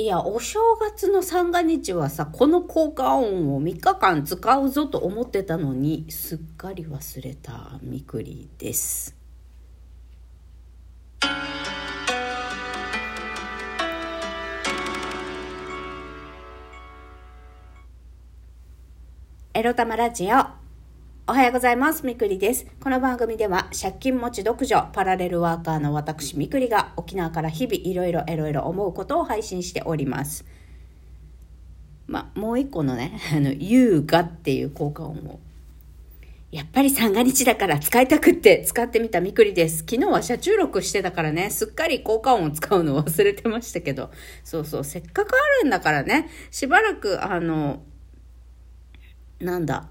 いや、お正月の三が日はさ、この効果音を3日間使うぞと思ってたのに、すっかり忘れたみくりです。エロ玉ラジオおはようございます。みくりです。この番組では借金持ち独女パラレルワーカーの私みくりが沖縄から日々いろいろいろいろ思うことを配信しております。まあ、もう一個のね、あの、優雅っていう効果音をやっぱり三が日だから使いたくって使ってみたみくりです。昨日は車中録してたからね、すっかり効果音を使うの忘れてましたけど、そうそう、せっかくあるんだからね、しばらくあの、なんだ、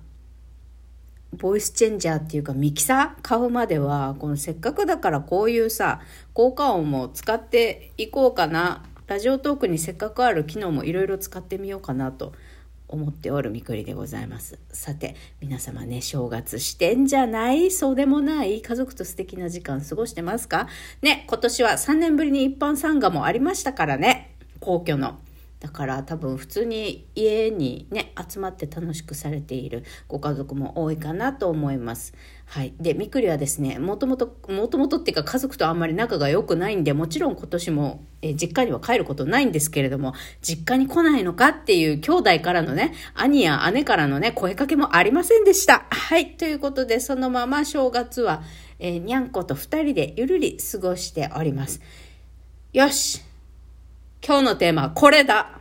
ボイスチェンジャーっていうかミキサー買うまでは、このせっかくだからこういうさ、効果音も使っていこうかな。ラジオトークにせっかくある機能もいろいろ使ってみようかなと思っておるみくりでございます。さて、皆様ね、正月してんじゃない？そうでもない家族と素敵な時間過ごしてますか？ね、今年は3年ぶりに一般参賀もありましたからね、皇居の。だから多分普通に家にね集まって楽しくされているご家族も多いかなと思います。はい。で、みくりはですね、もともと、もともとっていうか家族とあんまり仲が良くないんで、もちろん今年も、え実家には帰ることないんですけれども、実家に来ないのかっていう兄弟からのね、兄や姉からのね、声かけもありませんでした。はい。ということで、そのまま正月は、え、にゃんこと二人でゆるり過ごしております。よし今日のテーマはこれだ。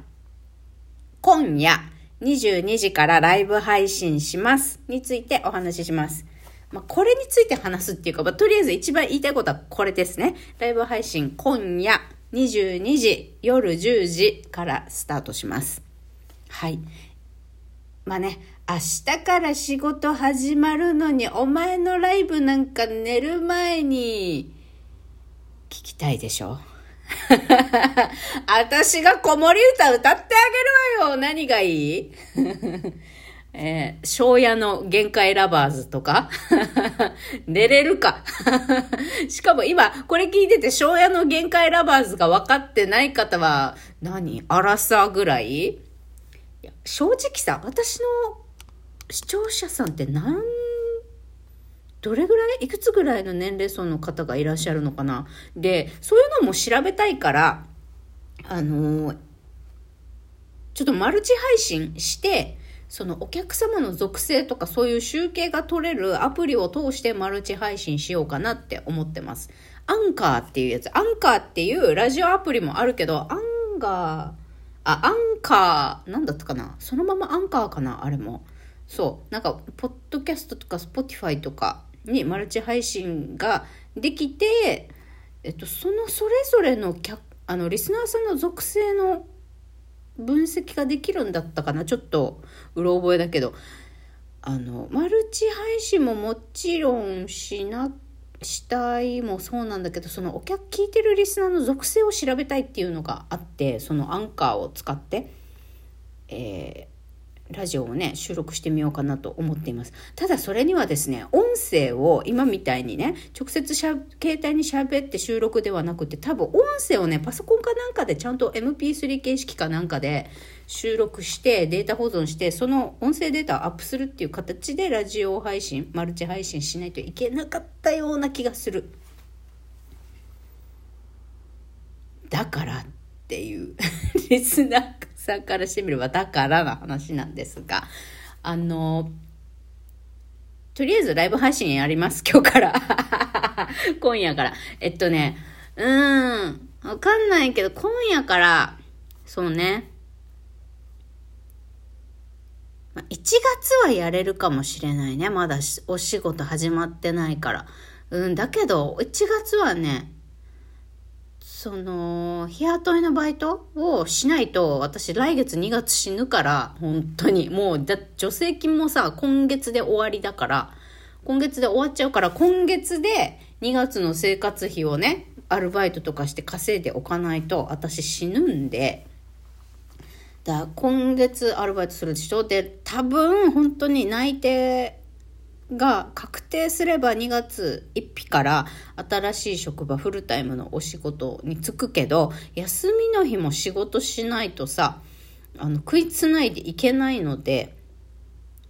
今夜22時からライブ配信します。についてお話しします。まあ、これについて話すっていうか、まあ、とりあえず一番言いたいことはこれですね。ライブ配信今夜22時、夜10時からスタートします。はい。まあね、明日から仕事始まるのに、お前のライブなんか寝る前に聞きたいでしょ？私が子守歌歌ってあげるわよ。何がいい？えー、昭夜の限界ラバーズとか？寝れるか？しかも今、これ聞いてて、昭夜の限界ラバーズが分かってない方は何、アラサーぐらい？正直さ、私の視聴者さんって何どれぐらいいくつぐらいの年齢層の方がいらっしゃるのかな？で、そういうのも調べたいから、あのー、ちょっとマルチ配信して、そのお客様の属性とかそういう集計が取れるアプリを通してマルチ配信しようかなって思ってます。アンカーっていうやつ、アンカーっていうラジオアプリもあるけど、アンガー、あ、 Anchor、なんだったかな？そのままアンカーかな？あれも。そう。なんか、ポッドキャストとか、 Spotify とかにマルチ配信ができて、えっと、そのそれぞれの客あのリスナーさんの属性の分析ができるんだったかな。ちょっとうろ覚えだけど。あのマルチ配信ももちろんしなしたいもそうなんだけどそのお客聞いてるリスナーの属性を調べたいっていうのがあってそのアンカーを使って、えラジオをね、収録してみようかなと思っています。ただそれにはですね、音声を今みたいにね、直接しゃ、携帯に喋って収録ではなくて、多分音声をね、パソコンかなんかでちゃんと MP3 形式かなんかで収録してデータ保存して、その音声データをアップするっていう形でラジオ配信、マルチ配信しないといけなかったような気がする。だからっていう リスナーさんからしてみればだからな話なんですが、あの、とりあえずライブ配信やります、今日から。今夜から。えっとね、うーん、わかんないけど、今夜から、そうね。1月はやれるかもしれないね。まだお仕事始まってないから。うん、だけど、1月はね、その、日雇いのバイトをしないと、私来月2月死ぬから、本当に。もう、だ、助成金もさ、今月で終わりだから、今月で終わっちゃうから、今月で2月の生活費をね、アルバイトとかして稼いでおかないと、私死ぬんで、だ今月アルバイトするでしょで、多分、本当に内定が確定すれば2月1日から新しい職場フルタイムのお仕事に就くけど休みの日も仕事しないとさあの食いつないでいけないので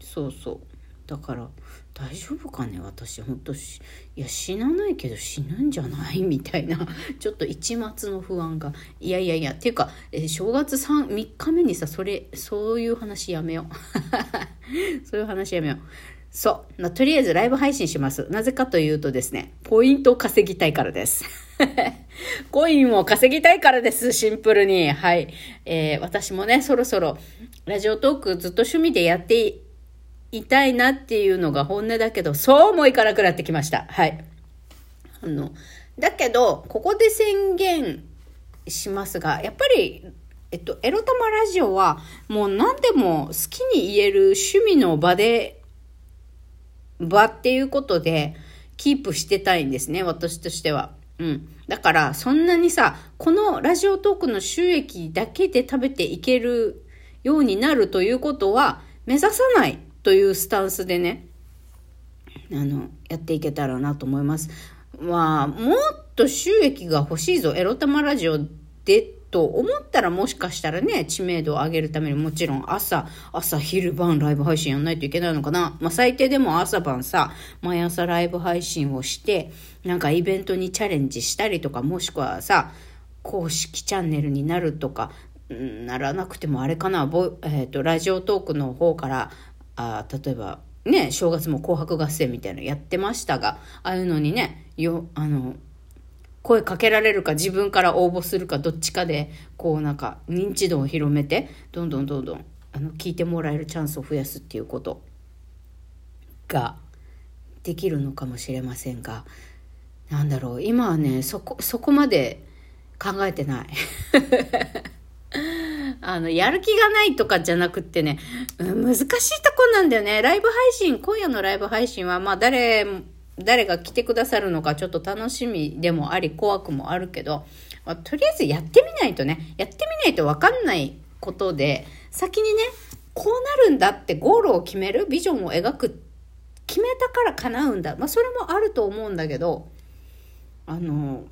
そうそう。だから大丈夫かね私。本当しいや死なないけど死ぬんじゃない？みたいな。ちょっと一末の不安が。いやいやいやっていうか、えー、正月 3, 3日目にさそれそういう話やめよう。そういう話やめよう。そう。まあ、とりあえずライブ配信します。なぜかというとですね、ポイントを稼ぎたいからです。コインを稼ぎたいからです。シンプルに。はい。えー、私もね、そろそろラジオトークずっと趣味でやっていたいなっていうのが本音だけど、そうもいかなくなってきました。はい。あの、だけど、ここで宣言しますが、やっぱり、えっと、エロ玉ラジオは、もう何でも好きに言える趣味の場で場っていうことで、キープしてたいんですね、私としては。うん。だから、そんなにさ、このラジオトークの収益だけで食べていけるようになるということは、目指さないというスタンスでね、あの、やっていけたらなと思います。まあ、もっと収益が欲しいぞ、エロ玉ラジオでと思ったらもしかしたらね、知名度を上げるためにもちろん朝、朝、昼晩ライブ配信やんないといけないのかな。まあ最低でも朝晩さ、毎朝ライブ配信をして、なんかイベントにチャレンジしたりとか、もしくはさ、公式チャンネルになるとか、ならなくてもあれかな、ボえっ、ー、と、ラジオトークの方から、あ例えば、ね、正月も紅白合戦みたいなのやってましたが、ああいうのにね、よ、あの、声かけられるか自分から応募するかどっちかでこうなんか認知度を広めてどんどんどんどんあの聞いてもらえるチャンスを増やすっていうことができるのかもしれませんがなんだろう今はねそこそこまで考えてない あの、やる気がないとかじゃなくってね、難しいとこなんだよね。ライブ配信、今夜のライブ配信は、まあ誰誰が来てくださるのかちょっと楽しみでもあり怖くもあるけど、まあ、とりあえずやってみないとね、やってみないとわかんないことで、先にね、こうなるんだってゴールを決める、ビジョンを描く、決めたから叶うんだ。まあそれもあると思うんだけど、あの、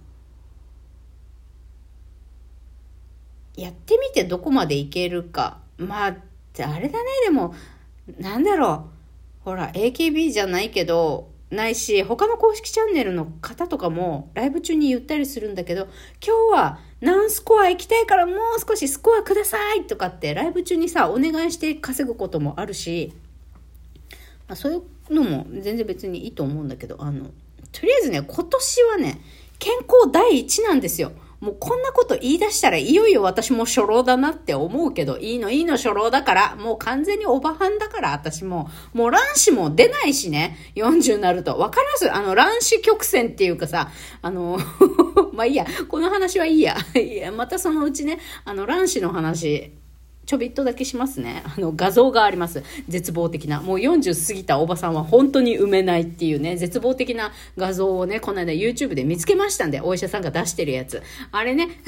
やってみてどこまでいけるか。まあ、あれだね、でも、なんだろう。ほら、AKB じゃないけど、ないし、他の公式チャンネルの方とかもライブ中に言ったりするんだけど、今日は何スコア行きたいからもう少しスコアくださいとかってライブ中にさ、お願いして稼ぐこともあるし、まあ、そういうのも全然別にいいと思うんだけど、あの、とりあえずね、今年はね、健康第一なんですよ。もうこんなこと言い出したらいよいよ私も初老だなって思うけど、いいのいいの初老だから、もう完全におばはんだから私も、もう卵子も出ないしね、40になると。わかりますあの卵子曲線っていうかさ、あの まあいいや、この話はいいや。いや、またそのうちね、あの卵子の話、ちょびっとだけしますね。あの、画像があります。絶望的な。もう40過ぎたおばさんは本当に埋めないっていうね、絶望的な画像をね、この間 YouTube で見つけましたんで、お医者さんが出してるやつ。あれね、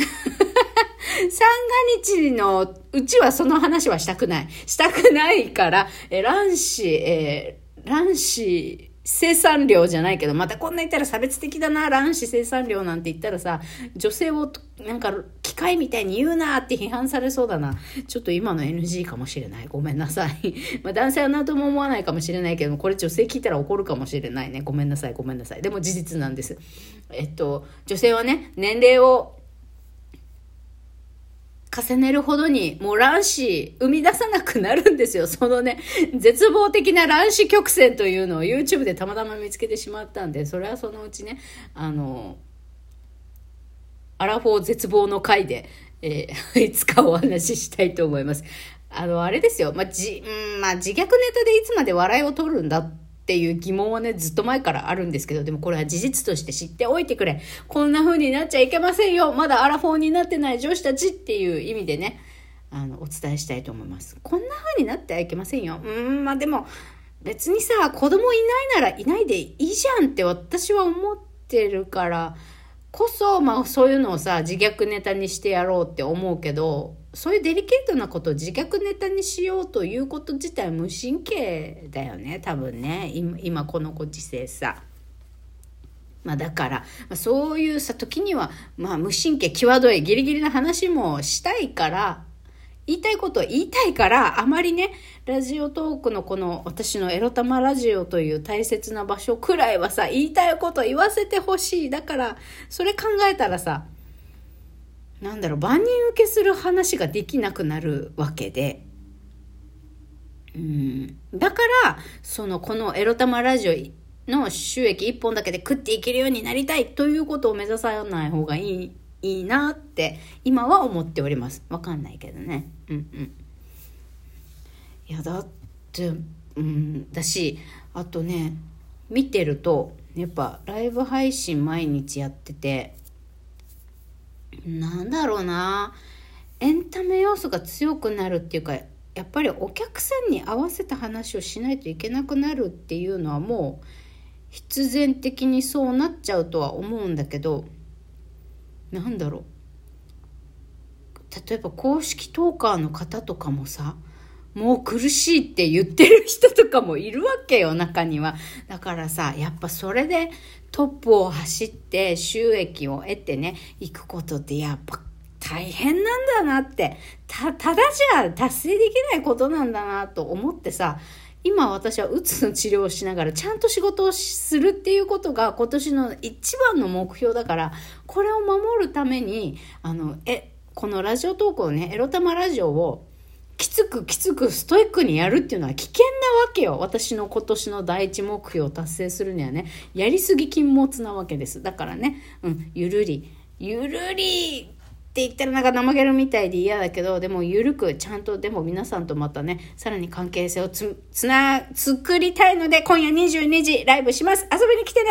三が日のうちはその話はしたくない。したくないから、え、卵子、えー、卵子、生産量じゃないけど、またこんな言ったら差別的だな、卵子生産量なんて言ったらさ、女性をなんか機械みたいに言うなって批判されそうだな。ちょっと今の NG かもしれない。ごめんなさい。まあ男性は何とも思わないかもしれないけども、これ女性聞いたら怒るかもしれないね。ごめんなさい、ごめんなさい。でも事実なんです。えっと、女性はね、年齢を重ねるほどに、もう卵子生み出さなくなるんですよ。そのね、絶望的な卵子曲線というのを YouTube でたまたま見つけてしまったんで、それはそのうちね、あの、アラフォー絶望の回で、えー、いつかお話ししたいと思います。あの、あれですよ。まあ、じ、うん、まあ、自虐ネタでいつまで笑いを取るんだっていう疑問はね、ずっと前からあるんですけど、でもこれは事実として知っておいてくれ。こんな風になっちゃいけませんよ。まだアラフォーになってない女子たちっていう意味でね、あの、お伝えしたいと思います。こんな風になってはいけませんよ。うん、まあでも、別にさ、子供いないならいないでいいじゃんって私は思ってるから、こそ、まあそういうのをさ、自虐ネタにしてやろうって思うけど、そういうデリケートなことを自虐ネタにしようということ自体無神経だよね多分ね今このご時世さ。まあだから、そういうさ時には、まあ、無神経際どいギリギリな話もしたいから言いたいことを言いたいからあまりねラジオトークのこの私のエロ玉ラジオという大切な場所くらいはさ言いたいこと言わせてほしい。だからそれ考えたらさなんだろう、万人受けする話ができなくなるわけで、うん、だから、その、このエロ玉ラジオの収益一本だけで食っていけるようになりたいということを目指さない方がいい、いいなって、今は思っております。わかんないけどね。うんうん。いや、だって、うん、だし、あとね、見てると、やっぱライブ配信毎日やってて、なんだろうなエンタメ要素が強くなるっていうかやっぱりお客さんに合わせた話をしないといけなくなるっていうのはもう必然的にそうなっちゃうとは思うんだけどなんだろう例えば公式トーカーの方とかもさもう苦しいって言ってる人とかもいるわけよ、中には。だからさ、やっぱそれでトップを走って収益を得てね、行くことってやっぱ大変なんだなって、た、ただじゃ達成できないことなんだなと思ってさ、今私はうつの治療をしながらちゃんと仕事をするっていうことが今年の一番の目標だから、これを守るために、あの、え、このラジオ投稿ね、エロ玉ラジオをきつくきつくストイックにやるっていうのは危険なわけよ。私の今年の第一目標を達成するにはね、やりすぎ禁物なわけです。だからね、うん、ゆるり、ゆるりって言ったらなんか怠けるみたいで嫌だけど、でも緩く、ちゃんとでも皆さんとまたね、さらに関係性をつ、つな、作りたいので、今夜22時ライブします。遊びに来てね